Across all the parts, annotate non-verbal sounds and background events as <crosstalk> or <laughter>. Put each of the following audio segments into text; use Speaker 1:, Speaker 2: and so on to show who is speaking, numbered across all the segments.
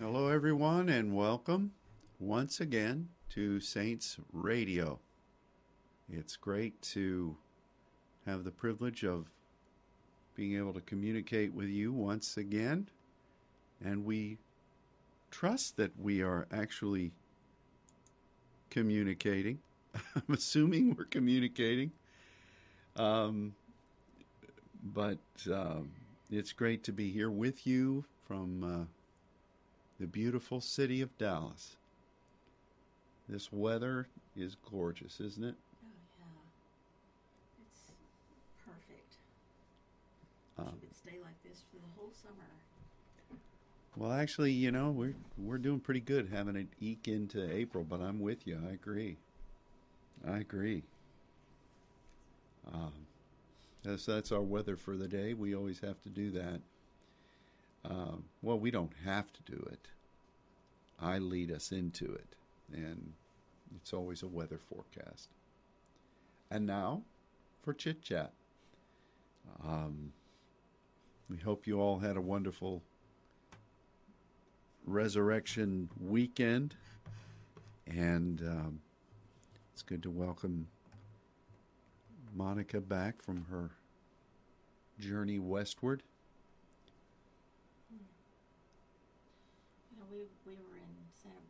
Speaker 1: Hello, everyone, and welcome once again to Saints Radio. It's great to have the privilege of being able to communicate with you once again, and we trust that we are actually communicating. <laughs> I'm assuming we're communicating. Um, but um, it's great to be here with you from uh, the beautiful city of Dallas. This weather is gorgeous, isn't it?
Speaker 2: Oh yeah, it's perfect.
Speaker 1: Um,
Speaker 2: Wish it stay like this for the whole summer.
Speaker 1: Well, actually, you know, we're we're doing pretty good having it eke into April, but I'm with you. I agree. I agree. Um, that's that's our weather for the day. We always have to do that. Um, well, we don't have to do it. I lead us into it, and it's always a weather forecast. And now, for chit chat. Um, we hope you all had a wonderful resurrection weekend, and um, it's good to welcome Monica back from her journey westward.
Speaker 2: You know, we we were in Santa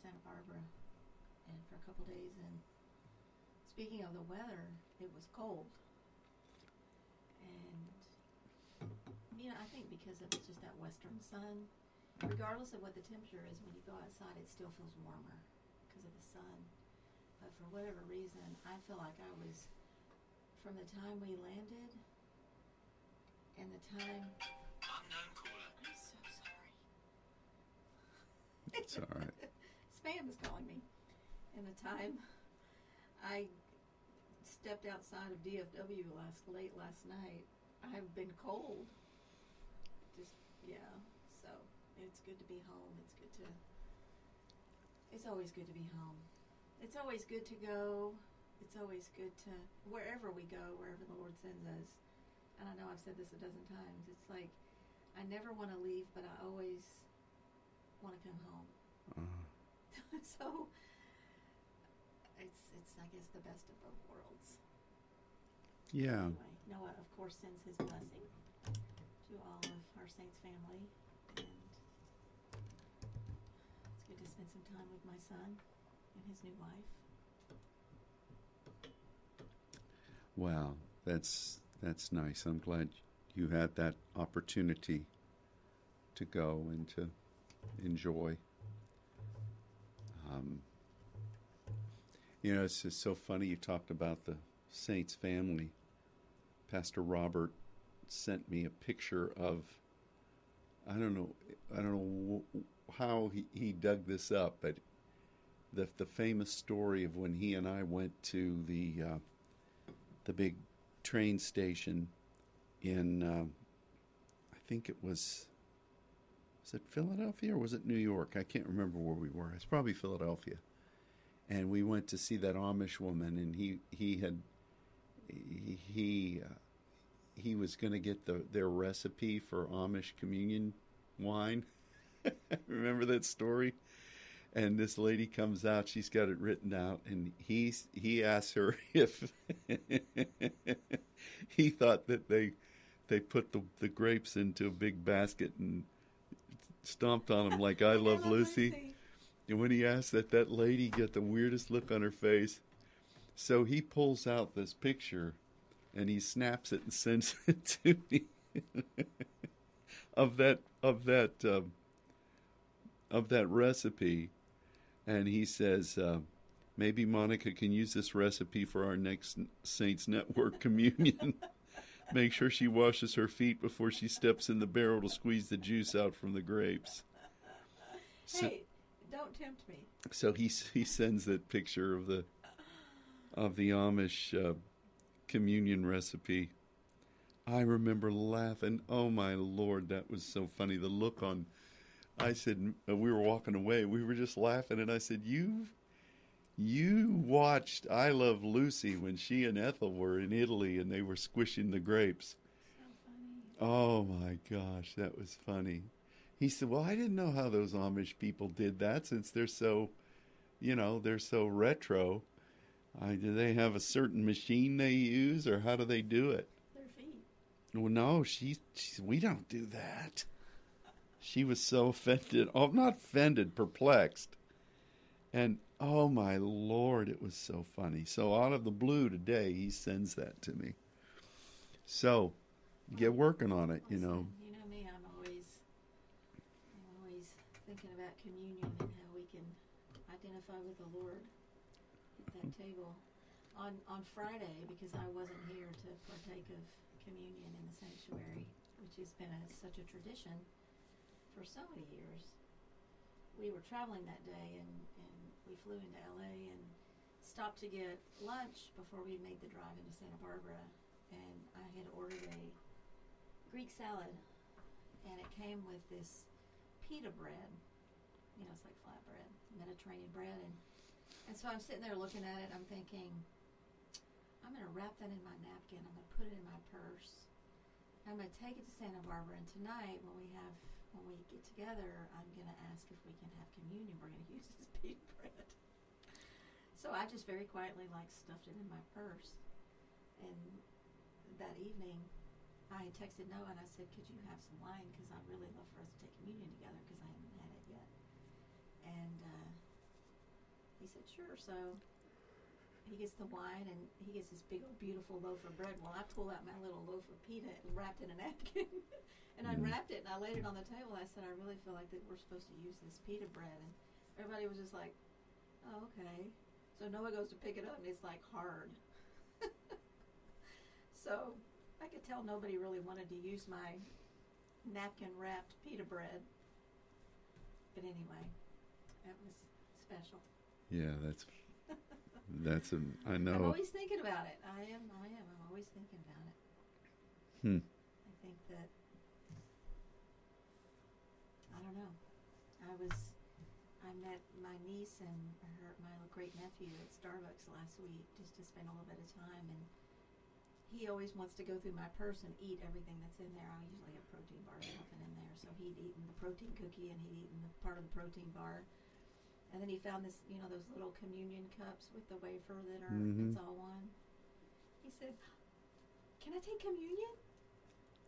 Speaker 2: Santa Barbara, and for a couple days. And speaking of the weather, it was cold, and you know, I think because of just that western sun. Regardless of what the temperature is, when you go outside, it still feels warmer because of the sun. But for whatever reason, I feel like I was from the time we landed and the time.
Speaker 3: Unknown.
Speaker 1: It's all right. <laughs>
Speaker 2: Spam is calling me. And the time I stepped outside of DFW last late last night, I've been cold. Just yeah. So it's good to be home. It's good to. It's always good to be home. It's always good to go. It's always good to wherever we go, wherever the Lord sends us. And I know I've said this a dozen times. It's like I never want to leave, but I always want to come home.
Speaker 1: Uh, <laughs>
Speaker 2: so it's it's I guess the best of both worlds.
Speaker 1: yeah,
Speaker 2: Anyway, Noah of course sends his blessing to all of our saints family, and it's good to spend some time with my son and his new wife.
Speaker 1: wow, that's that's nice. I'm glad you had that opportunity to go and to enjoy. Um, you know, it's just so funny. You talked about the Saints family. Pastor Robert sent me a picture of. I don't know. I don't know how he, he dug this up, but the the famous story of when he and I went to the uh, the big train station in. um I think it was. Was it Philadelphia or was it New York? I can't remember where we were. It's probably Philadelphia. And we went to see that Amish woman, and he he had he he, uh, he was going to get the their recipe for Amish communion wine. <laughs> Remember that story? And this lady comes out. She's got it written out, and he he asks her <laughs> if <laughs> he thought that they they put the the grapes into a big basket and stomped on him like I <laughs> love Lucy. And when he asked that, that lady got the weirdest look on her face. So he pulls out this picture and he snaps it and sends <laughs> it to me of that of that um, of that recipe, and he says uh, maybe Monica can use this recipe for our next Saints Network communion. <laughs> Make sure she washes her feet before she steps in the barrel to squeeze the juice out from the grapes. So-
Speaker 2: hey, don't tempt me.
Speaker 1: So he he sends that picture of the of the Amish uh, communion recipe. I remember laughing. Oh my lord, that was so funny. The look on. I said we were walking away. We were just laughing, and I said, "You, you watched I Love Lucy when she and Ethel were in Italy, and they were squishing the grapes."
Speaker 2: So.
Speaker 1: Oh my gosh, that was funny. he said, "Well, I didn't know how those Amish people did that since they're so, you know, they're so retro. I, do they have a certain machine they use, or how do they do it?"
Speaker 2: Their feet.
Speaker 1: Well, no, she, she we don't do that. She was so offended. Oh, not offended, perplexed. And oh my lord, it was so funny. So out of the blue today, he sends that to me. So get working on it, you know.
Speaker 2: You know me, I'm always, I'm always thinking about communion and how we can identify with the Lord at that table. On on Friday, because I wasn't here to partake of communion in the sanctuary, which has been a, such a tradition for so many years. We were traveling that day, and and we flew into LA and stopped to get lunch before we made the drive into Santa Barbara. And I had ordered a Greek salad, and it came with this pita bread. You know, it's like flatbread, Mediterranean bread, and and so I'm sitting there looking at it. I'm thinking, I'm gonna wrap that in my napkin. I'm gonna put it in my purse. I'm gonna take it to Santa Barbara, and tonight when we have when we get together, I'm gonna ask if we can have communion. We're gonna <laughs> use this pita bread. So I just very quietly like stuffed it in my purse, and that evening I had texted Noah and I said, "Could you have some wine? Because I'd really love for us to take communion together because I haven't had it yet." And uh, he said, "Sure." So he gets the wine and he gets this big old beautiful loaf of bread. Well, I pull out my little loaf of pita and wrapped in a napkin, <laughs> and I
Speaker 1: Mm.
Speaker 2: wrapped it and I laid it on the table. I said, "I really feel like that we're supposed to use this pita bread." And everybody was just like, "Oh, okay." So Noah goes to pick it up and it's like hard. <laughs> so I could tell nobody really wanted to use my napkin wrapped pita bread. But anyway, that was special.
Speaker 1: Yeah, that's <laughs> that's a, I know.
Speaker 2: I'm always thinking about it. I am. I am. I'm always thinking about it.
Speaker 1: Hmm.
Speaker 2: I think that. I don't know. I was. I met my niece and her my great nephew at Starbucks last week just to spend a little bit of time, and he always wants to go through my purse and eat everything that's in there. I usually have protein bars or something in there, so he'd eaten the protein cookie and he'd eaten the part of the protein bar. And then he found this, you know, those little communion cups with the wafer that are
Speaker 1: Mhm.
Speaker 2: it's all one. He said, "Can I take communion?"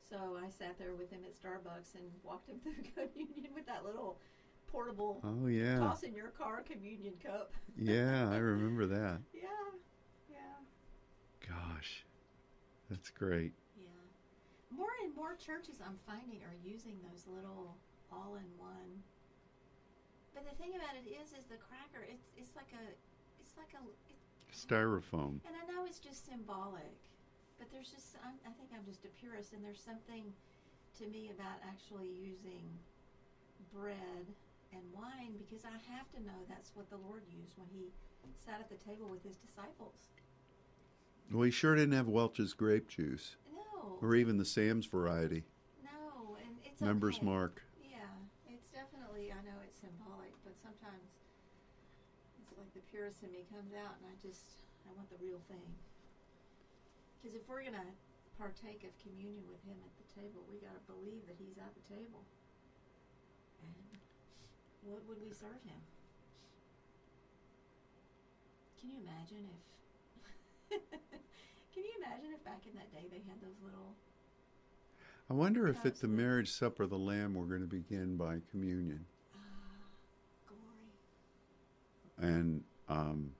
Speaker 2: So I sat there with him at Starbucks and walked him <laughs> through communion with that little portable
Speaker 1: Oh yeah,
Speaker 2: toss in your car communion cup. <laughs>
Speaker 1: yeah, I remember that.
Speaker 2: Yeah, yeah,
Speaker 1: Gosh, that's great.
Speaker 2: yeah. More and more churches I'm finding are using those little all-in-one. But the thing about it is, is the cracker. It's it's like a, it's like a.
Speaker 1: Styrofoam.
Speaker 2: And I know it's just symbolic, but there's just, I'm, I think I'm just a purist, and there's something to me about actually using bread and wine because I have to know that's what the Lord used when He sat at the table with His disciples.
Speaker 1: Well, he sure didn't have Welch's grape juice,
Speaker 2: No,
Speaker 1: or even the Sam's variety.
Speaker 2: no, and it's
Speaker 1: Members
Speaker 2: okay.
Speaker 1: mark.
Speaker 2: Yeah, it's definitely. I know it's symbolic, but sometimes it's like the purist in me comes out, and I just I want the real thing. Because if we're gonna partake of communion with Him at the table, we gotta believe that He's at the table. And what would we serve Him? Can you imagine if? <laughs> Can you imagine if back in that day they had those little?
Speaker 1: I wonder if at the marriage supper of the Lamb we're going to begin by communion.
Speaker 2: Ah,
Speaker 1: and um,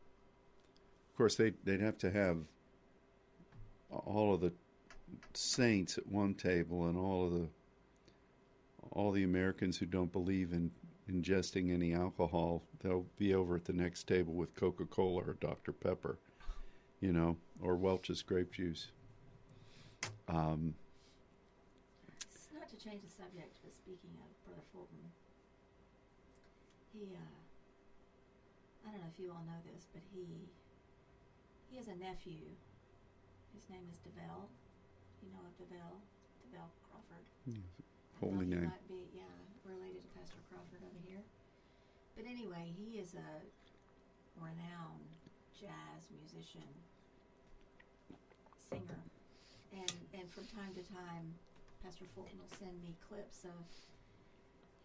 Speaker 1: of course they'd, they'd have to have all of the saints at one table and all of the all the Americans who don't believe in ingesting any alcohol they'll be over at the next table with Coca-Cola or Dr Pepper you know or Welch's grape juice. Um,
Speaker 2: S- Not to change the subject, but speaking of Brother Fulton, he, uh, I don't know if you all know this, but he, he has a nephew. His name is Davell. You know of Davell? Davell Crawford.
Speaker 1: Holy name.
Speaker 2: might be, yeah, related to Pastor Crawford over here. But anyway, he is a renowned jazz musician, singer, and and from time to time, Pastor Fulton will send me clips of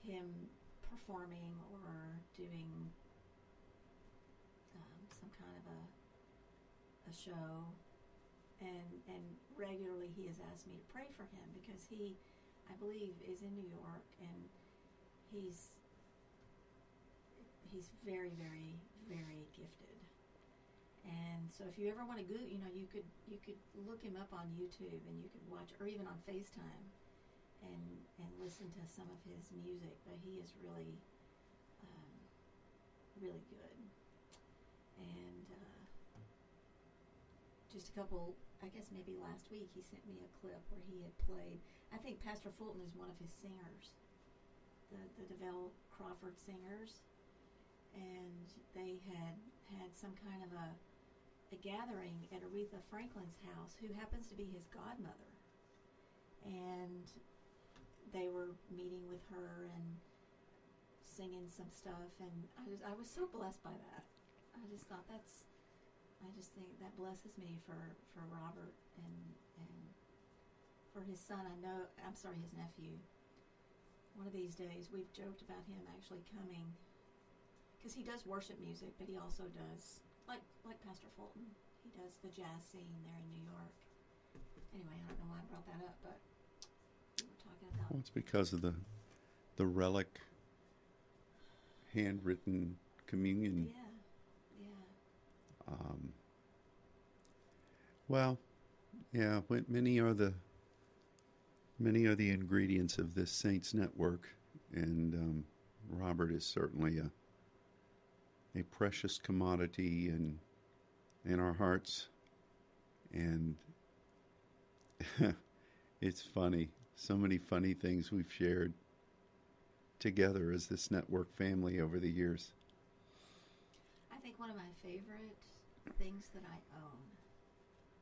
Speaker 2: him performing or doing some kind of a a show, and and regularly he has asked me to pray for him because he, I believe, is in New York and he's he's very very very gifted. And so, if you ever want to go, you know, you could you could look him up on YouTube, and you could watch, or even on FaceTime, and and listen to some of his music. But he is really, um, really good. And uh, just a couple, I guess maybe last week, he sent me a clip where he had played. I think Pastor Fulton is one of his singers, the the Davell Crawford singers, and they had had some kind of a a gathering at Aretha Franklin's house, who happens to be his godmother. And they were meeting with her and singing some stuff, and I was I was so blessed by that. I just thought that's I just think that blesses me for for Robert and and for his son. I know I'm sorry, his nephew. One of these days, we've joked about him actually coming because he does worship music, but he also does like like Pastor Fulton. He does the jazz scene there in New York. Anyway, I don't know why I brought that up, but we were talking about
Speaker 1: Well, it's because of the the relic handwritten communion.
Speaker 2: yeah.
Speaker 1: Um, well, yeah, many are the many are the ingredients of this Saints network, and um, Robert is certainly a a precious commodity in in our hearts, and <laughs> it's funny. So many funny things we've shared together as this network family over the years.
Speaker 2: I think one of my favorite things that I own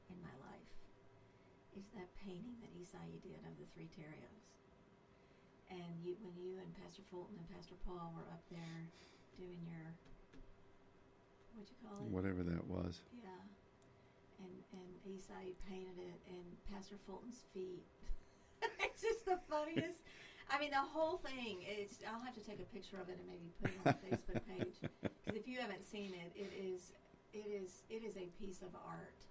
Speaker 2: in my life is that painting that Isai did of the three Terriers. And you, when you and Pastor Fulton and Pastor Paul were up there doing your, what'd you call it?
Speaker 1: Whatever that was.
Speaker 2: Yeah. And and Isai painted it, and Pastor Fulton's feet. <laughs> it's just the funniest. <laughs> I mean, the whole thing. It's. I'll have to take a picture of it and maybe put it on the <laughs> Facebook page. Because if you haven't seen it, it is. It is. It is a piece of art.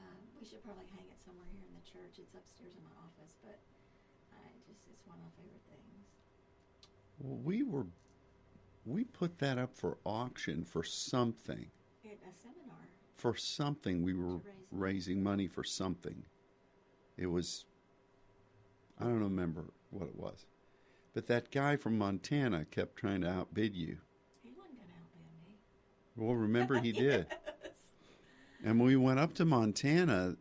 Speaker 2: Um, we should probably hang it somewhere here in the church. It's upstairs in my office, but I just. It's one of my favorite things.
Speaker 1: Well, we were we put that up for auction for something.
Speaker 2: At a seminar.
Speaker 1: For something we were raising money for something. It was I don't remember what it was. But that guy from Montana kept trying to outbid you.
Speaker 2: He wasn't gonna outbid me.
Speaker 1: Well, remember he <laughs> did.
Speaker 2: Yes.
Speaker 1: And when we went up to Montana,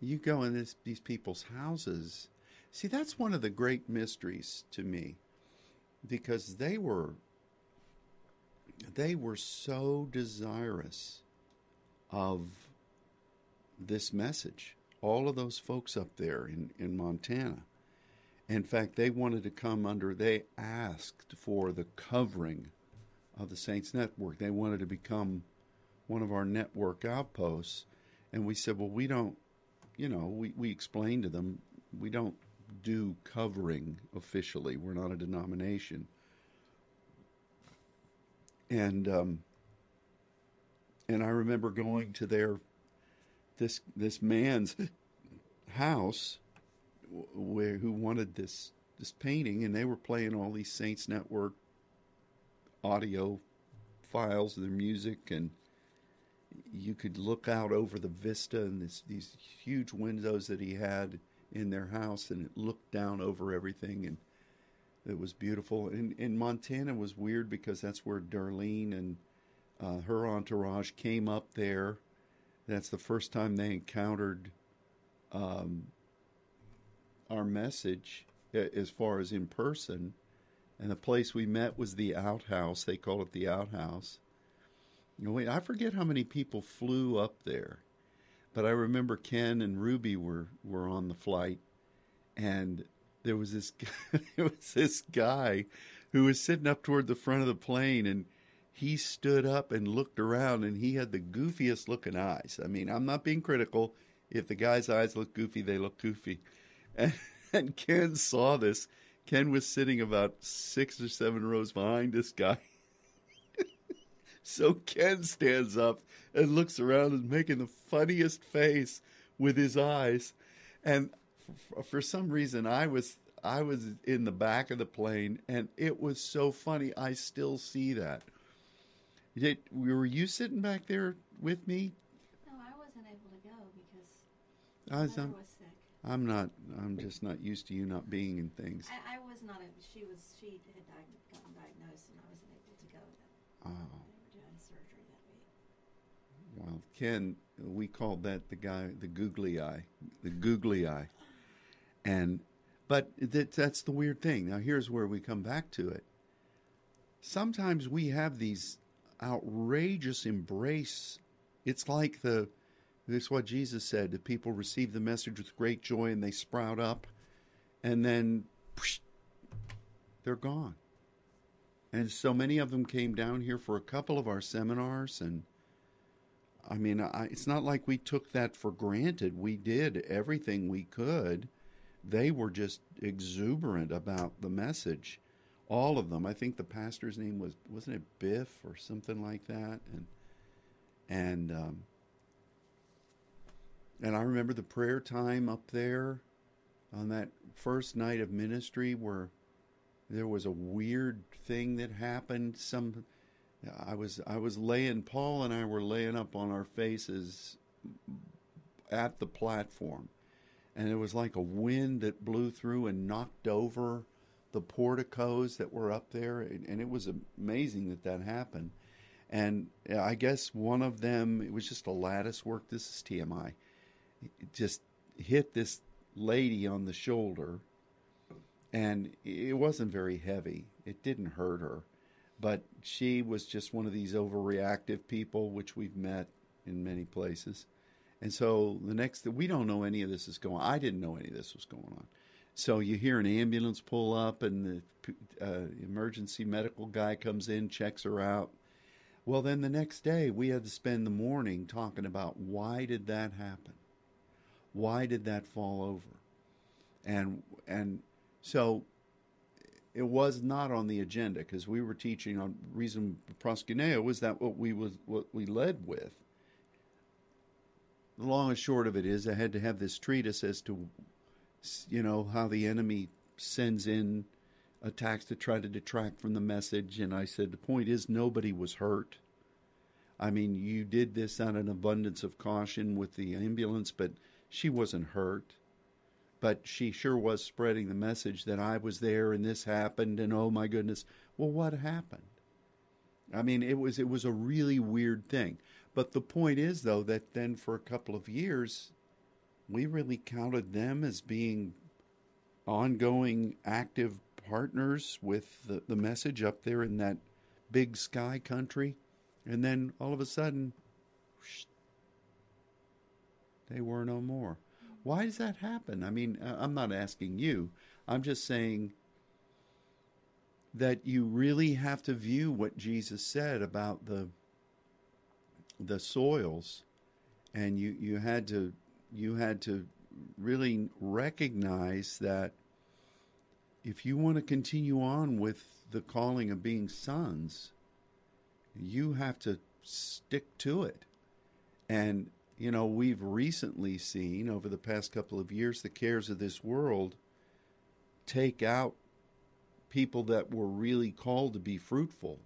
Speaker 1: you go in this, these people's houses. See, that's one of the great mysteries to me, because they were they were so desirous of this message. All of those folks up there in, in Montana. In fact, they wanted to come under, they asked for the covering of the Saints Network. They wanted to become one of our network outposts. And we said, well, we don't, you know, we, we explained to them, we don't do covering officially. We're not a denomination. And, um, and I remember going to their, this, this man's house where, who wanted this, this painting and they were playing all these Saints Network audio files of their music and you could look out over the vista and this, these huge windows that he had in their house and it looked down over everything and it was beautiful. And, and montana was weird because that's where darlene and uh, her entourage came up there. That's the first time they encountered um, our message as far as in person and the place we met was the outhouse they call it the outhouse wait, I forget how many people flew up there, but I remember Ken and Ruby were were on the flight, and there was this <laughs> there was this guy who was sitting up toward the front of the plane, and he stood up and looked around, and he had the goofiest looking eyes. I mean, I'm not being critical. If the guy's eyes look goofy, they look goofy, and, <laughs> and Ken saw this. Ken was sitting about six or seven rows behind this guy. <laughs> so Ken stands up and looks around and making the funniest face with his eyes. And for some reason, I was I was in the back of the plane, and it was so funny. I still see that. Did, were you sitting back there with me?
Speaker 2: No, I wasn't able to go because
Speaker 1: I was,
Speaker 2: mother was sick.
Speaker 1: I'm not. I'm just not used to you not being in things.
Speaker 2: I, I was not. A, she was. She had gotten diagnosed, and I wasn't able to go.
Speaker 1: Oh,
Speaker 2: They were doing surgery that week.
Speaker 1: well, Ken, we called that the guy, the googly eye, the googly eye, and but that, that's the weird thing. Now, here's where we come back to it. Sometimes we have these outrageous embrace. It's like the this is what Jesus said: the people receive the message with great joy and they sprout up, and then psh, they're gone. And so many of them came down here for a couple of our seminars, and I mean, I, it's not like we took that for granted. We did everything we could. They were just exuberant about the message, all of them. I think the pastor's name was wasn't it Biff or something like that, and and um, and I remember the prayer time up there on that first night of ministry where there was a weird thing that happened. Some I was I was laying Paul and I were laying up on our faces at the platform. And it was like a wind that blew through and knocked over the porticos that were up there and, it was amazing that that happened. And I guess one of them it was just a lattice work this is TMI. Just hit this lady on the shoulder and it wasn't very heavy. It didn't hurt her, but she was just one of these overreactive people, which we've met in many places. And so the next, we don't know any of this is going. I didn't know any of this was going on. So you hear an ambulance pull up, and the uh, emergency medical guy comes in, checks her out. Well, then the next day we had to spend the morning talking about why did that happen? Why did that fall over? And and so it was not on the agenda because we were teaching on reason proskuneo was that what we was what we led with. The long and short of it is, I had to have this treatise as to, you know, how the enemy sends in attacks to try to detract from the message. And I said the point is nobody was hurt. I mean, you did this out of an abundance of caution with the ambulance, but she wasn't hurt but she sure was spreading the message that I was there and this happened and oh my goodness. Well, what happened? I mean, it was it was a really weird thing. But the point is though that then for a couple of years we really counted them as being ongoing active partners with the, the message up there in that big sky country and then all of a sudden they were no more. Why does that happen? I mean, I'm not asking you. I'm just saying that you really have to view what Jesus said about the the soils and you you had to you had to really recognize that if you want to continue on with the calling of being sons, you have to stick to it. And you know, we've recently seen over the past couple of years the cares of this world take out people that were really called to be fruitful.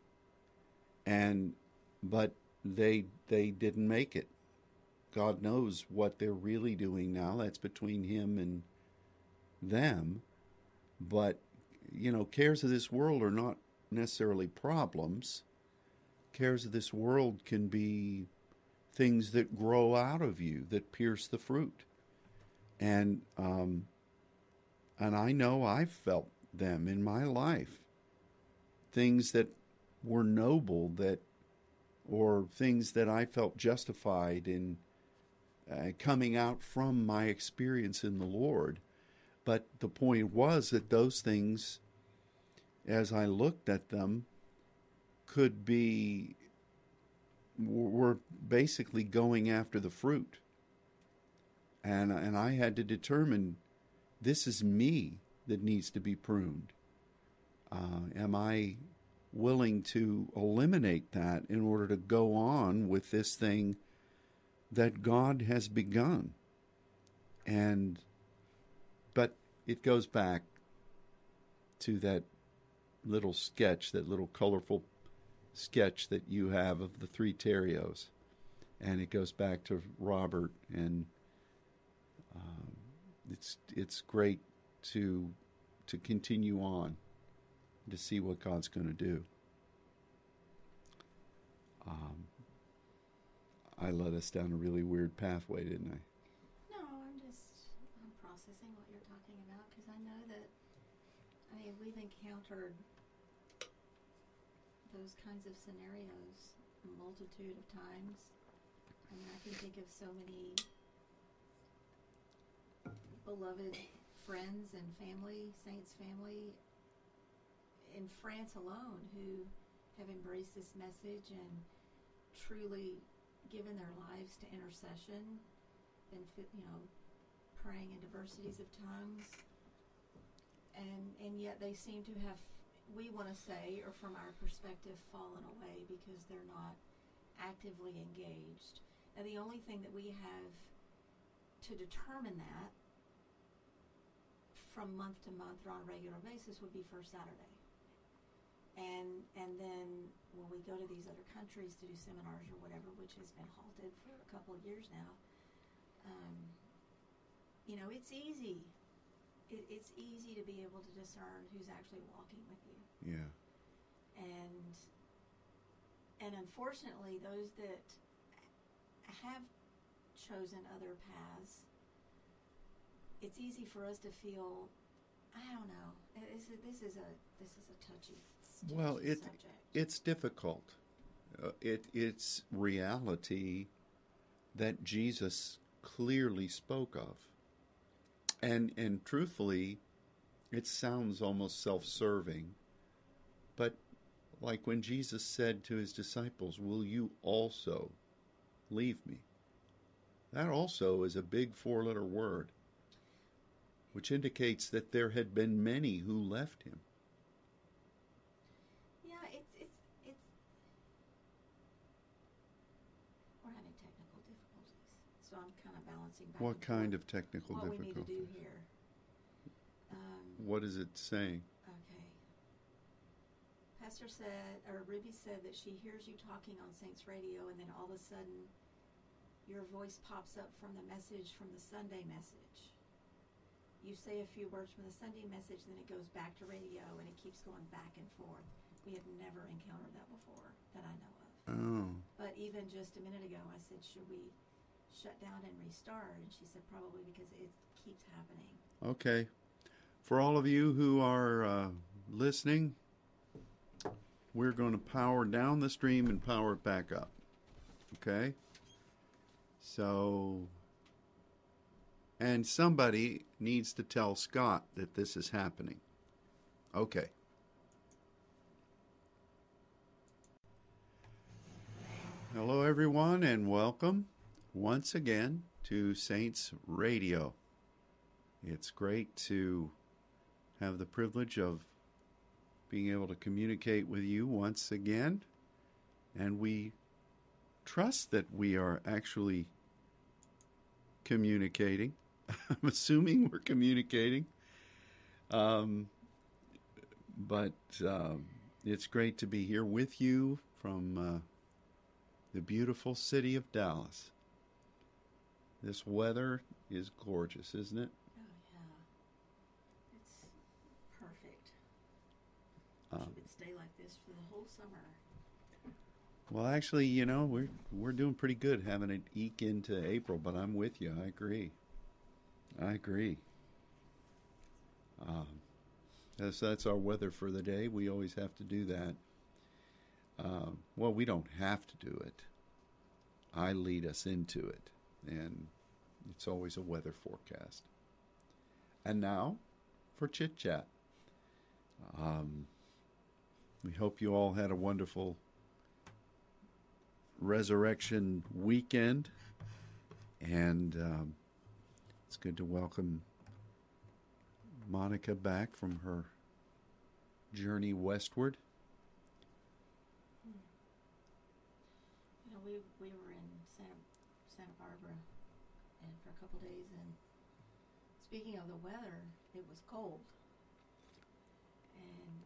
Speaker 1: And but they they didn't make it. God knows what they're really doing now. That's between him and them. But you know cares of this world are not necessarily problems. Cares of this world can be things that grow out of you that pierce the fruit. And um, and I know I've felt them in my life. Things that were noble that or things that I felt justified in uh, coming out from my experience in the Lord. But the point was that those things, as I looked at them, could be were basically going after the fruit. And, and I had to determine this is me. that needs to be pruned? Uh, am I willing to eliminate that in order to go on with this thing that God has begun? And, but it goes back to that little sketch, that little colorful sketch that you have of the three Terrios. And it goes back to Robert, and um, it's it's great to to continue on to see what God's going to do. Um, I led us down a really weird pathway, didn't I?
Speaker 2: No, I'm just I'm processing what you're talking about because I know that I mean we've encountered those kinds of scenarios a multitude of times. I mean, I can think of so many beloved friends and family, saints family in France alone who have embraced this message and truly given their lives to intercession, fi- you know praying in diversities of tongues, and and yet they seem to have we want to say or from our perspective fallen away because they're not actively engaged. And the only thing that we have to determine that from month to month or on a regular basis would be First Saturday. And and then when we go to these other countries to do seminars or whatever, which has been halted for a couple of years now, um, you know, it's easy. It, it's easy to be able to discern who's actually walking with you,
Speaker 1: Yeah.
Speaker 2: and and unfortunately, those that have chosen other paths, it's easy for us to feel, I don't know, this is, this is a this is a touchy, touchy
Speaker 1: Well, it
Speaker 2: subject.
Speaker 1: it's difficult. Uh, it it's reality that Jesus clearly spoke of, and and truthfully, it sounds almost self-serving, but like when Jesus said to his disciples, "Will you also leave me?" That also is a big four-letter word, which indicates that there had been many who left him.
Speaker 2: Yeah, it's it's it's. We're having technical difficulties, so I'm balancing back.
Speaker 1: What kind
Speaker 2: forth
Speaker 1: of technical
Speaker 2: what we need to do here? Um,
Speaker 1: What is it saying?
Speaker 2: okay. Pastor said, or Ruby said that she hears you talking on Saints Radio, and then all of a sudden, your voice pops up from the message from the Sunday message. You say a few words from the Sunday message, then it goes back to radio, and it keeps going back and forth. We have never encountered that before that I know of.
Speaker 1: Oh,
Speaker 2: But even just a minute ago, I said, should we shut down and restart? And she said, probably because it keeps happening.
Speaker 1: okay. For all of you who are uh, listening, we're going to power down the stream and power it back up. Okay? So, and somebody needs to tell Scott that this is happening. Okay. Hello, everyone, and welcome once again to Saints Radio. It's great to have the privilege of being able to communicate with you once again, and we trust that we are actually communicating. <laughs> I'm assuming we're communicating. Um, but um, it's great to be here with you from uh, the beautiful city of Dallas. This weather is gorgeous, isn't it?
Speaker 2: Oh, yeah. It's perfect.
Speaker 1: Um,
Speaker 2: Wish it would stay like this for the whole summer.
Speaker 1: Well, actually, you know, we're we're doing pretty good having it eke into April, but I'm with you. I agree. I agree. Um, that's that's our weather for the day. We always have to do that. Um, well, we don't have to do it. I lead us into it, and it's always a weather forecast. And now, for chit chat. Um, we hope you all had a wonderful resurrection weekend, and um, it's good to welcome Monica back from her journey westward.
Speaker 2: You know, we we were in Santa Santa Barbara, and for a couple days. And speaking of the weather, it was cold, and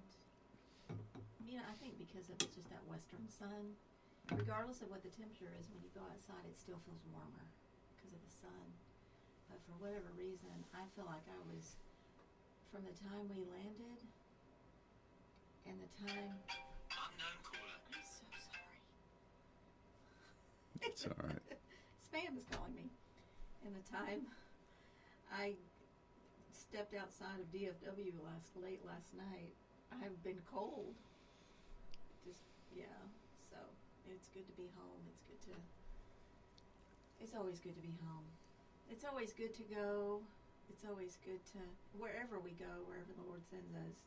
Speaker 2: you know, I think because of it's just that western sun. Regardless of what the temperature is, when you go outside, it still feels warmer because of the sun. But for whatever reason, I feel like I was from the time we landed and the time.
Speaker 3: Unknown caller.
Speaker 2: I'm so sorry.
Speaker 1: It's all right. <laughs>
Speaker 2: Spam is calling me. And the time I stepped outside of DFW last late last night, I've been cold. Just yeah. So it's good to be home. It's good to. It's always good to be home. It's always good to go. It's always good to wherever we go, wherever the Lord sends us.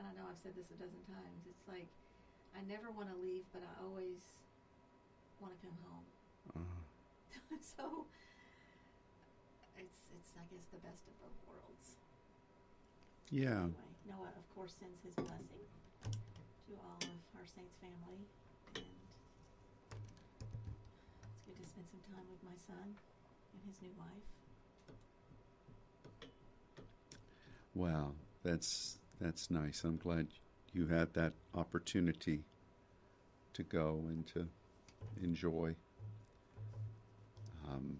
Speaker 2: And I know I've said this a dozen times. It's like I never want to leave, but I always want to come home.
Speaker 1: Uh, <laughs>
Speaker 2: so it's it's I guess the best of both worlds.
Speaker 1: yeah.
Speaker 2: Anyway, Noah of course sends his blessing to all of our saints family, and it's good to spend some time with my son and his new wife.
Speaker 1: Wow, that's that's nice. I'm glad you had that opportunity to go and to enjoy. Um,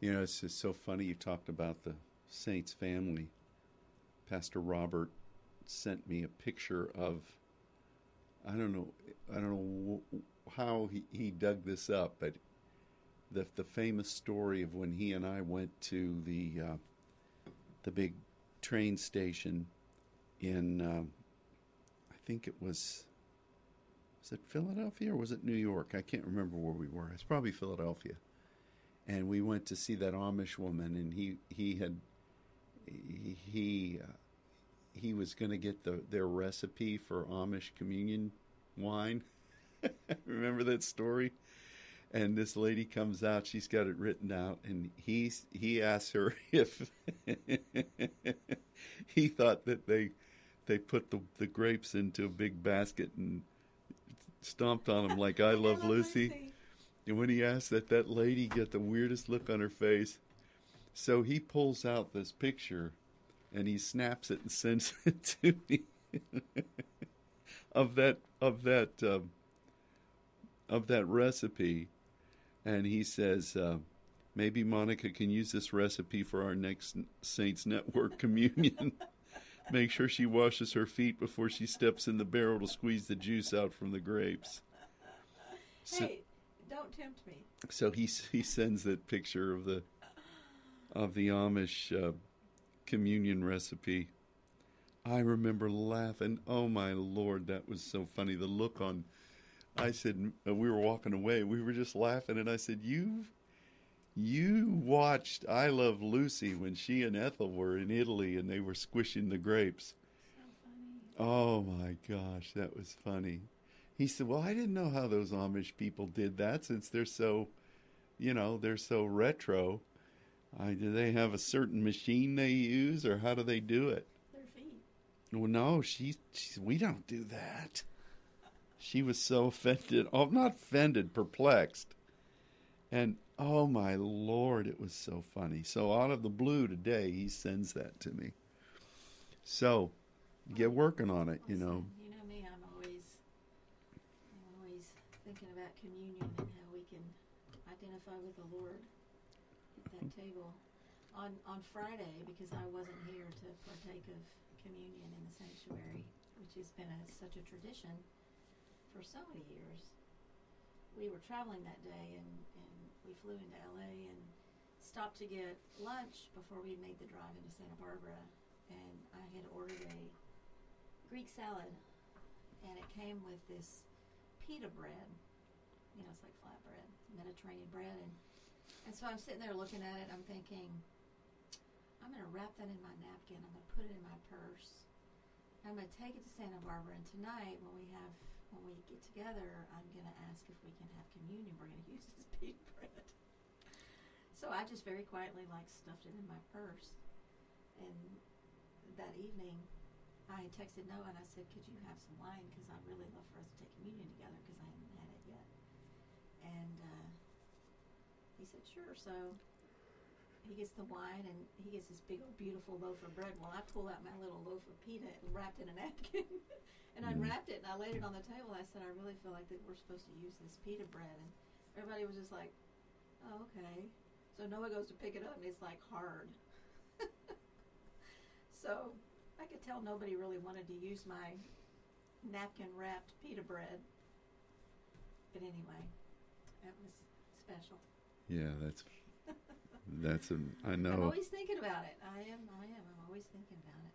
Speaker 1: you know, it's just so funny. You talked about the Saints family. Pastor Robert sent me a picture of. I don't know. I don't know how he, he dug this up, but the the famous story of when he and I went to the uh, the big train station in um, I think it was was it Philadelphia or was it New York? I can't remember where we were. It's probably Philadelphia. And we went to see that Amish woman, and he he had he he, uh, he was going to get the their recipe for Amish communion wine. <laughs> remember that story? and this lady comes out she's got it written out and he's he asks her <laughs> if <laughs> he thought that they they put the the grapes into a big basket and stomped on him like I <laughs> love Lucy. And when he asked that, that lady get the weirdest look on her face. So he pulls out this picture and he snaps it and sends <laughs> it to me of that of that um, of that recipe. And he says, uh, maybe Monica can use this recipe for our next Saints Network <laughs> communion. Make sure she washes her feet before she steps in the barrel to squeeze the juice out from the grapes. So-
Speaker 2: Hey, don't tempt me.
Speaker 1: so he he sends that picture of the of the Amish uh, communion recipe. I remember laughing. Oh my lord, that was so funny. The look on. I said we were walking away. We were just laughing, and I said, "You, you watched I Love Lucy when she and Ethel were in Italy, and they were squishing the grapes."
Speaker 2: So funny.
Speaker 1: Oh my gosh, that was funny. He said, "Well, I didn't know how those Amish people did that since they're so, you know, they're so retro. I, do they have a certain machine they use, or how do they do it?"
Speaker 2: Their feet.
Speaker 1: Well, no, she, she we don't do that. She was so offended. Oh, not offended, perplexed. And oh my lord, it was so funny. So out of the blue today, he sends that to me. So get working on it, you know.
Speaker 2: You know me, I'm always, I'm always thinking about communion and how we can identify with the Lord at that table. On on Friday, because I wasn't here to partake of communion in the sanctuary, which has been a, such a tradition for so many years. We were traveling that day, and, and we flew into LA and stopped to get lunch before we made the drive into Santa Barbara. And I had ordered a Greek salad, and it came with this pita bread. You know, it's like flatbread, Mediterranean bread, and and so I'm sitting there looking at it. I'm thinking, I'm going to wrap that in my napkin. I'm going to put it in my purse. I'm going to take it to Santa Barbara, and tonight when we have when we get together, I'm going to ask if we can have communion. We're going <laughs> to use this pita bread. So I just very quietly like stuffed it in my purse. And that evening, I texted Noah and I said, "Could you have some wine? Because I'd really love for us to take communion together because I haven't had it yet." And uh, he said, "Sure." So he gets the wine and he gets this big beautiful loaf of bread. Well, I pull out my little loaf of pita wrapped in a napkin, <laughs> and I
Speaker 1: Mm.
Speaker 2: wrapped it and I laid it on the table. and I said, "I really feel like that we're supposed to use this pita bread." And everybody was just like, "Oh, okay." So Noah goes to pick it up and it's like hard. <laughs> so I could tell nobody really wanted to use my napkin wrapped pita bread. But anyway, that was special.
Speaker 1: Yeah, that's that's a. I <laughs>
Speaker 2: I'm
Speaker 1: know.
Speaker 2: I'm always thinking about it. I am. I am. I'm always thinking about it.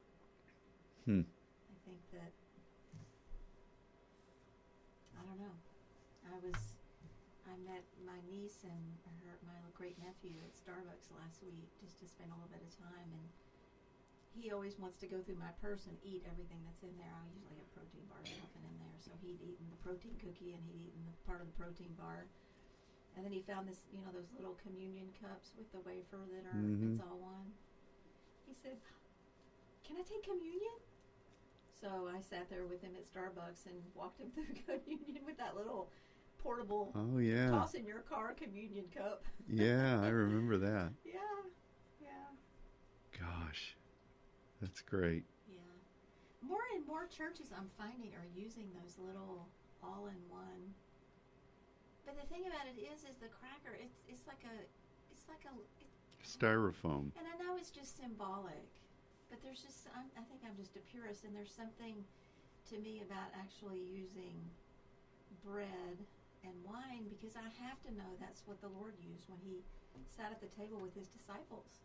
Speaker 1: Hmm.
Speaker 2: I think that. I don't know. I was. I met my niece and her my great nephew at Starbucks last week just to spend a little bit of time, and he always wants to go through my purse and eat everything that's in there. I usually have protein bars and something in there, so he'd eaten the protein cookie and he'd eaten the part of the protein bar. And then he found this, you know, those little communion cups with the wafer that are
Speaker 1: Mhm.
Speaker 2: it's all one. He said, "Can I take communion?" So I sat there with him at Starbucks and walked him <laughs> through communion with that little portable
Speaker 1: Oh yeah,
Speaker 2: toss in your car communion cup. <laughs>
Speaker 1: yeah. I remember that.
Speaker 2: Yeah, yeah,
Speaker 1: Gosh, that's great.
Speaker 2: yeah. More and more churches I'm finding are using those little all-in-one. But the thing about it is, is the cracker. It's it's like a, it's like a. It,
Speaker 1: Styrofoam.
Speaker 2: And I know it's just symbolic, but there's just I'm, I think I'm just a purist, and there's something to me about actually using bread and wine because I have to know that's what the Lord used when He sat at the table with His disciples.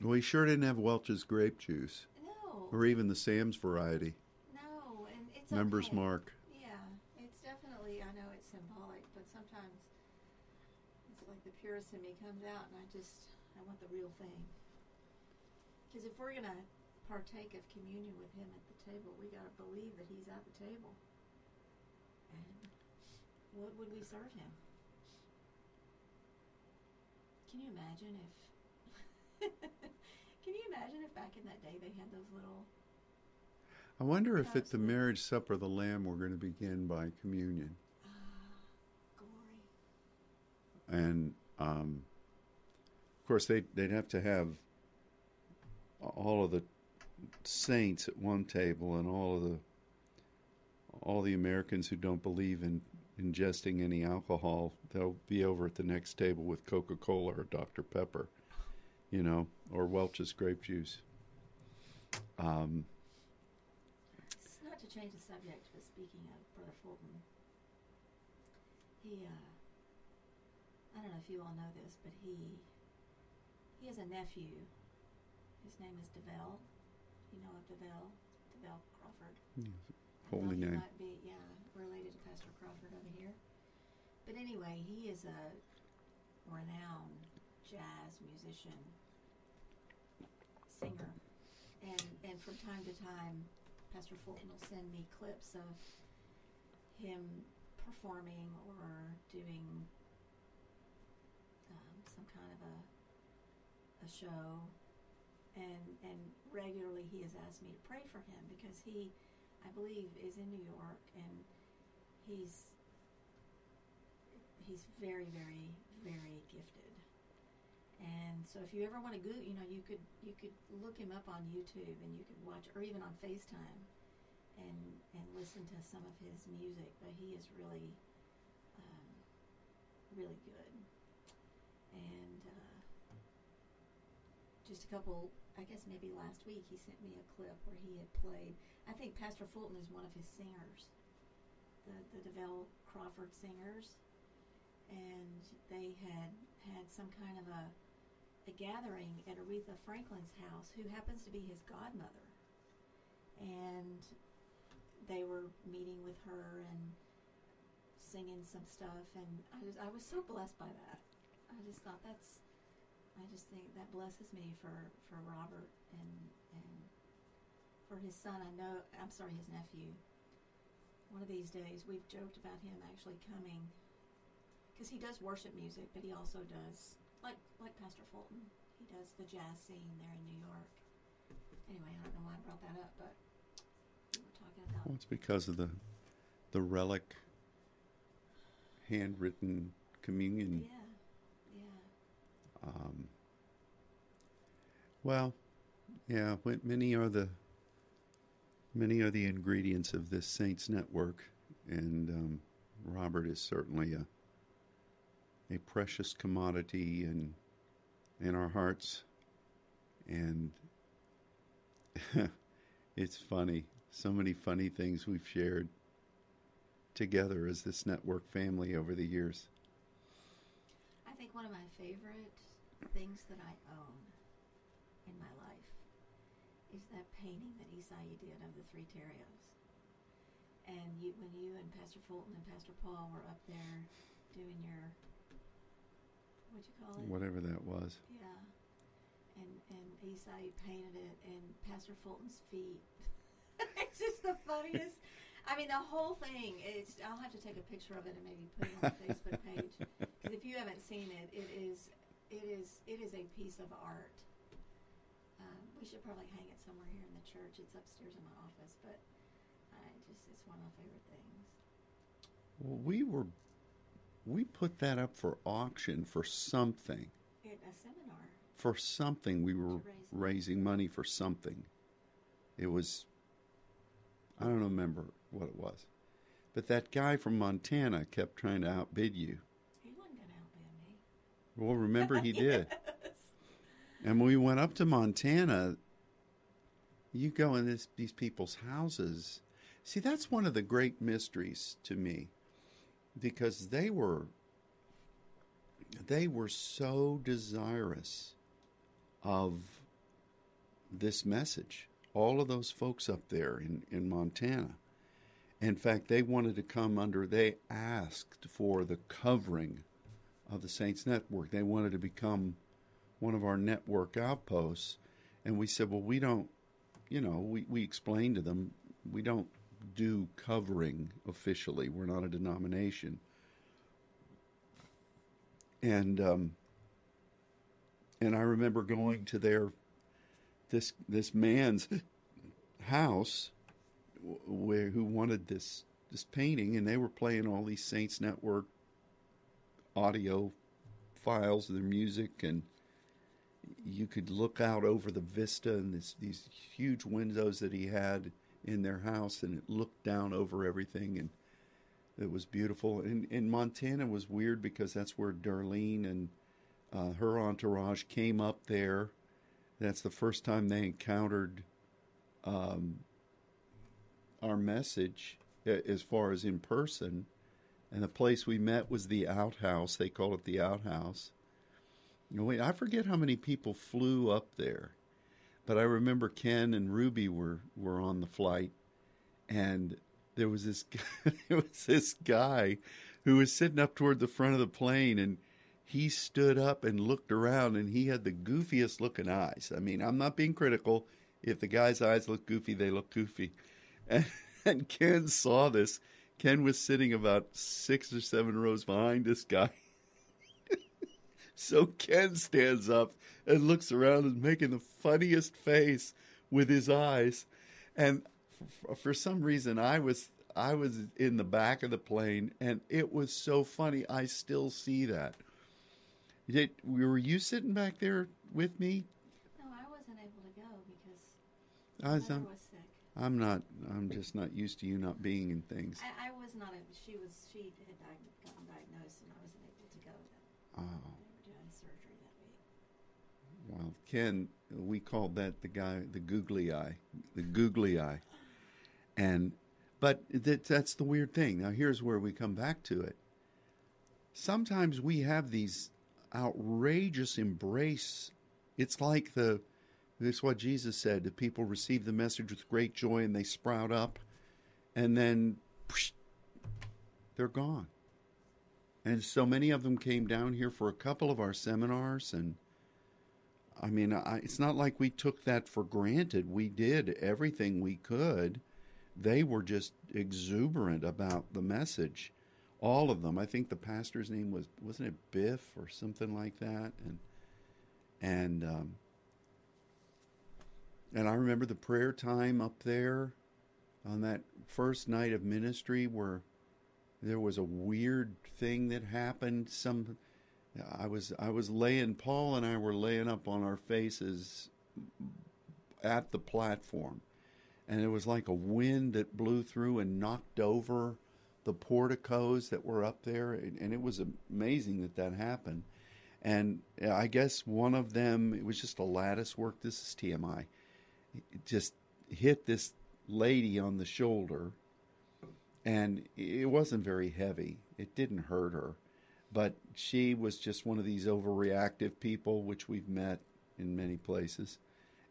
Speaker 1: Well, he sure didn't have Welch's grape juice,
Speaker 2: No,
Speaker 1: or even the Sam's variety.
Speaker 2: no, and it's
Speaker 1: Members
Speaker 2: okay.
Speaker 1: mark.
Speaker 2: Yeah, it's definitely. I know it's symbolic, but sometimes it's like the purist in me comes out, and I just I want the real thing. Because if we're gonna partake of communion with Him at the table, we gotta believe that He's at the table. And what would we serve Him? Can you imagine if? <laughs> Can you imagine if back in that day they had those little
Speaker 1: I wonder if at the marriage supper of the Lamb we're going to begin by communion.
Speaker 2: ah glory?
Speaker 1: and um, of course they they'd have to have all of the saints at one table and all of the all the Americans who don't believe in ingesting any alcohol they'll be over at the next table with Coca-Cola or Dr Pepper you know or Welch's grape juice um,
Speaker 2: S- Not to change the subject, but speaking of Brother Fulton, he, uh, I don't know if you all know this, but he, he has a nephew. His name is Davell. You know of Davell? Davell Crawford. I
Speaker 1: Holy name.
Speaker 2: might be, yeah, related to Pastor Crawford over here. But anyway, he is a renowned jazz musician, singer, and and from time to time, Pastor Fulton will send me clips of him performing or doing um, some kind of a a show, and and regularly he has asked me to pray for him because he, I believe, is in New York and he's he's very very very gifted. And so, if you ever want to go, you know, you could you could look him up on YouTube and you could watch, or even on FaceTime, and and listen to some of his music. But he is really, um, really good. And uh, just a couple, I guess maybe last week, he sent me a clip where he had played. I think Pastor Fulton is one of his singers, the the Davell Crawford singers, and they had had some kind of a a gathering at Aretha Franklin's house, who happens to be his godmother, and they were meeting with her and singing some stuff, and I just I was so blessed by that. I just thought that's I just think that blesses me for for Robert and and for his son. I know I'm sorry, his nephew. One of these days, we've joked about him actually coming because he does worship music, but he also does like like Pastor Fulton. he does the jazz scene there in New York. Anyway, I don't know why I brought that up, but we were talking about
Speaker 1: Well, it's because of the the relic handwritten communion.
Speaker 2: yeah, yeah.
Speaker 1: Um, well, yeah, many are the many are the ingredients of this Saints network, and um, Robert is certainly a a precious commodity in in our hearts, and <laughs> it's funny. So many funny things we've shared together as this network family over the years.
Speaker 2: I think one of my favorite things that I own in my life is that painting that Isai did of the three Terrios. And you, when you and Pastor Fulton and Pastor Paul were up there doing your, what'd you call it?
Speaker 1: Whatever that was.
Speaker 2: Yeah. And and Isai painted it, and Pastor Fulton's feet. <laughs> it's just the funniest. I mean, the whole thing. It's. I'll have to take a picture of it and maybe put it on the Facebook page. <laughs> Because if you haven't seen it, it is. It is. It is a piece of art. Um, we should probably hang it somewhere here in the church. It's upstairs in my office, but I just. It's one of my favorite things.
Speaker 1: Well, we were, we put that up for auction for something.
Speaker 2: At a seminar.
Speaker 1: For something, we were raising money for something. It was, I don't remember what it was, but that guy from Montana kept trying to outbid you.
Speaker 2: He wasn't gonna outbid me.
Speaker 1: Well, remember he <laughs> did.
Speaker 2: Yes.
Speaker 1: And when we went up to Montana, you go in this, these people's houses. See, that's one of the great mysteries to me because they were they were so desirous of this message. All of those folks up there in, in Montana. In fact, they wanted to come under, they asked for the covering of the Saints Network. They wanted to become one of our network outposts. And we said, well, we don't, you know, we, we explained to them, we don't do covering officially. We're not a denomination. And, um, and I remember going to their, this, this man's house where, who wanted this, this painting and they were playing all these Saints Network audio files of their music and you could look out over the vista and this, these huge windows that he had in their house and it looked down over everything and it was beautiful. And, and montana was weird because that's where darlene and uh, her entourage came up there. That's the first time they encountered um, our message as far as in person and the place we met was the outhouse they call it the outhouse wait, I forget how many people flew up there, but I remember Ken and Ruby were were on the flight, and there was this guy, <laughs> there was this guy who was sitting up toward the front of the plane, and he stood up and looked around, and he had the goofiest looking eyes. I mean, I'm not being critical. If the guy's eyes look goofy, they look goofy, and, <laughs> and Ken saw this. Ken was sitting about six or seven rows behind this guy. <laughs> So Ken stands up and looks around and making the funniest face with his eyes. And for some reason, I was I was in the back of the plane, and it was so funny. I still see that. Did were you sitting back there with me?
Speaker 2: No, I wasn't able to go because
Speaker 1: I was,
Speaker 2: mother was sick.
Speaker 1: I'm not. I'm just not used to you not being in things.
Speaker 2: I, I was not. A, she was. She had diag- gotten diagnosed, and I wasn't able to go.
Speaker 1: Oh.
Speaker 2: they were doing surgery that week.
Speaker 1: Well, Ken, we called that the guy, the googly eye, the googly eye, and but that, that's the weird thing. Now, here's where we come back to it. Sometimes we have these outrageous embrace. It's like the, it's what Jesus said: the people receive the message with great joy and they sprout up, and then psh, they're gone. And so many of them came down here for a couple of our seminars and. I mean, I, it's not like we took that for granted. We did everything we could. They were just exuberant about the message, all of them. I think the pastor's name was wasn't it Biff or something like that, and and um, and I remember the prayer time up there on that first night of ministry where there was a weird thing that happened. Some I was I was laying Paul and I were laying up on our faces at the platform, and it was like a wind that blew through and knocked over the porticos that were up there, and, it was amazing that that happened. And I guess one of them, it was just a lattice work. This is TMI. Just hit this lady on the shoulder, and it wasn't very heavy. It didn't hurt her, but she was just one of these overreactive people, which we've met in many places.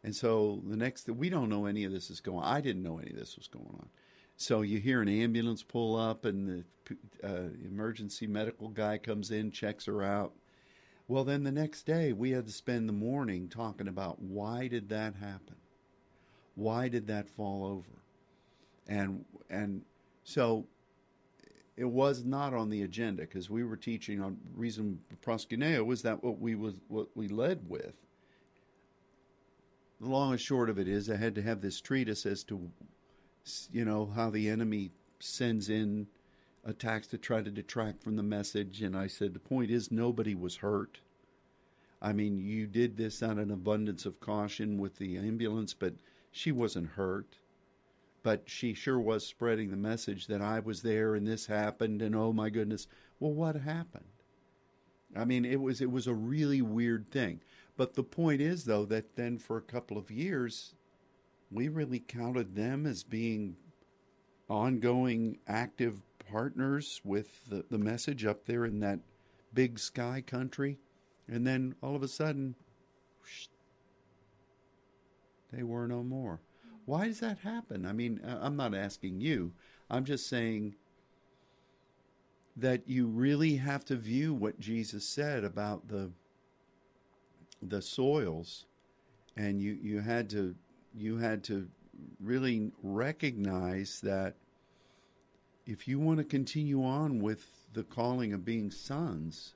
Speaker 1: And so the next, we don't know any of this is going. I didn't know any of this was going on. So you hear an ambulance pull up, and the uh, emergency medical guy comes in, checks her out. Well, then the next day we had to spend the morning talking about why did that happen? Why did that fall over? And and so it was not on the agenda because we were teaching on reason proskuneo was that what we was what we led with. The long and short of it is, I had to have this treatise as to, you know, how the enemy sends in attacks to try to detract from the message. And I said, the point is, nobody was hurt. I mean, you did this out of an abundance of caution with the ambulance, but she wasn't hurt. But she sure was spreading the message that I was there and this happened and oh my goodness. Well, what happened? I mean, it was it was a really weird thing. But the point is though that then for a couple of years we really counted them as being ongoing active partners with the, the message up there in that big sky country. And then all of a sudden, whoosh, they were no more. Why does that happen? I mean, I'm not asking you. I'm just saying that you really have to view what Jesus said about the the soils and you you had to you had to really recognize that if you want to continue on with the calling of being sons,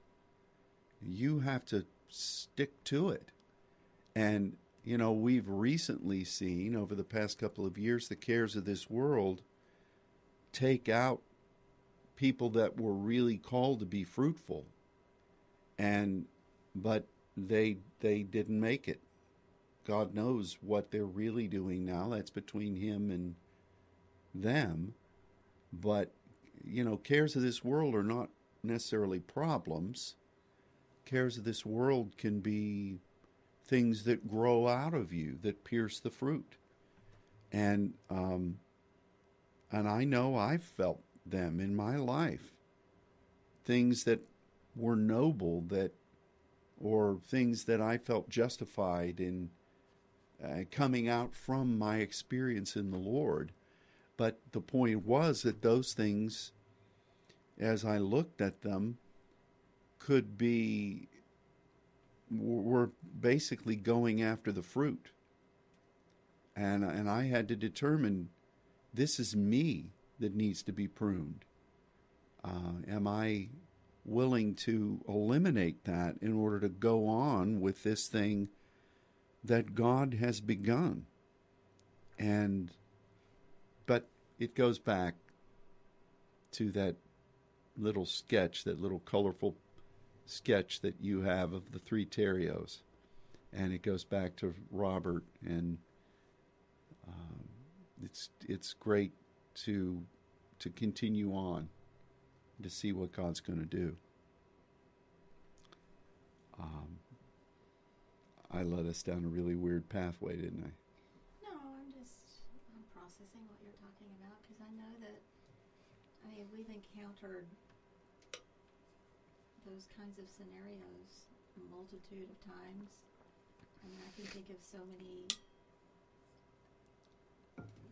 Speaker 1: you have to stick to it. And, you know, we've recently seen over the past couple of years the cares of this world take out people that were really called to be fruitful. And, but they, they didn't make it. God knows what they're really doing now. That's between Him and them. But, you know, cares of this world are not necessarily problems. Cares of this world can be things that grow out of you, that pierce the fruit. And, um, and I know I've felt them in my life. Things that were noble, that, or things that I felt justified in uh, coming out from my experience in the Lord but the point was that those things, as I looked at them, could be, were basically going after the fruit. And, and I had to determine this is me that needs to be pruned. Uh, am I willing to eliminate that in order to go on with this thing that God has begun? And but it goes back to that little sketch, that little colorful sketch that you have of the three Terrios. And it goes back to Robert, and um, it's it's great to to continue on to see what God's going to do. Um, I led us down a really weird pathway, didn't I?
Speaker 2: No, I'm just I'm processing what you're talking about because I know that I mean we've encountered those kinds of scenarios a multitude of times. I mean, I can think of so many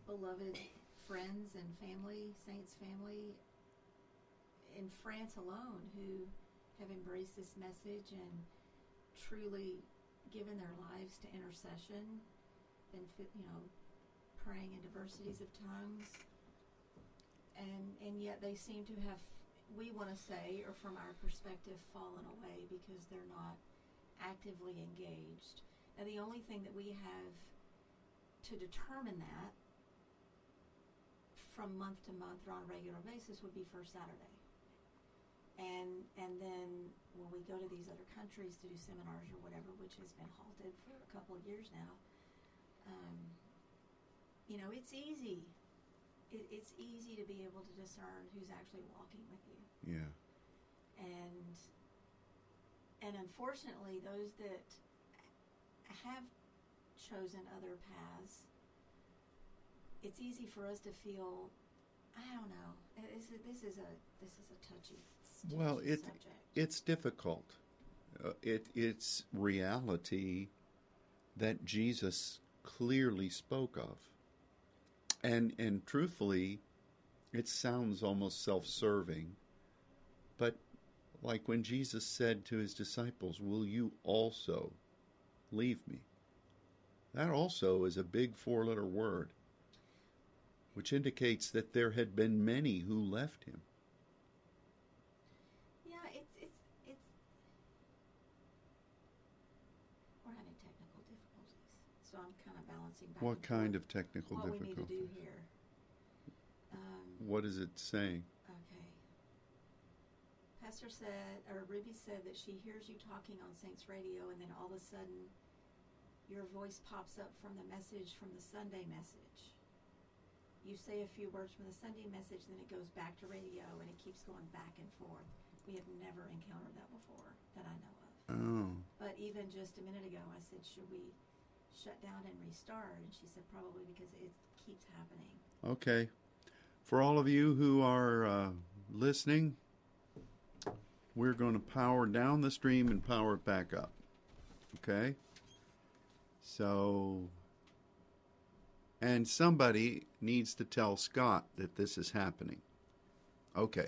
Speaker 2: beloved friends and family, saints family in France alone who have embraced this message and truly given their lives to intercession, fit, you know, praying in diversities of tongues, and and yet they seem to have, we want to say, or from our perspective, fallen away because they're not actively engaged. Now, the only thing that we have to determine that from month to month or on a regular basis would be First Saturday. And and then when we go to these other countries to do seminars or whatever, which has been halted for a couple of years now, um, you know, it's easy. It, it's easy to be able to discern who's actually walking with you
Speaker 1: Yeah.
Speaker 2: and and unfortunately those that have chosen other paths it's easy for us to feel i don't know this is, this is a this is a touchy, touchy
Speaker 1: Well, it
Speaker 2: subject
Speaker 1: it's difficult. Uh, it it's reality that Jesus clearly spoke of, and and truthfully, it sounds almost self-serving, but like when Jesus said to his disciples, "Will you also leave me?" That also is a big four-letter word, which indicates that there had been many who left him.
Speaker 2: yeah it's it's it's we're having technical difficulties so i'm kind of balancing back
Speaker 1: What
Speaker 2: and
Speaker 1: kind
Speaker 2: forth
Speaker 1: of technical
Speaker 2: what we need to
Speaker 1: difficulties?
Speaker 2: do here um,
Speaker 1: What is it saying?
Speaker 2: Okay. Pastor said, or Ruby said that she hears you talking on Saints Radio, and then all of a sudden, your voice pops up from the message from the Sunday message. You say a few words from the Sunday message, then it goes back to radio, and it keeps going back and forth. We have never encountered that before that I know of.
Speaker 1: Oh,
Speaker 2: But even just a minute ago, I said, should we shut down and restart? And she said, probably because it keeps happening.
Speaker 1: okay. For all of you who are uh, listening, we're going to power down the stream and power it back up. Okay? So, and somebody needs to tell Scott that this is happening. Okay.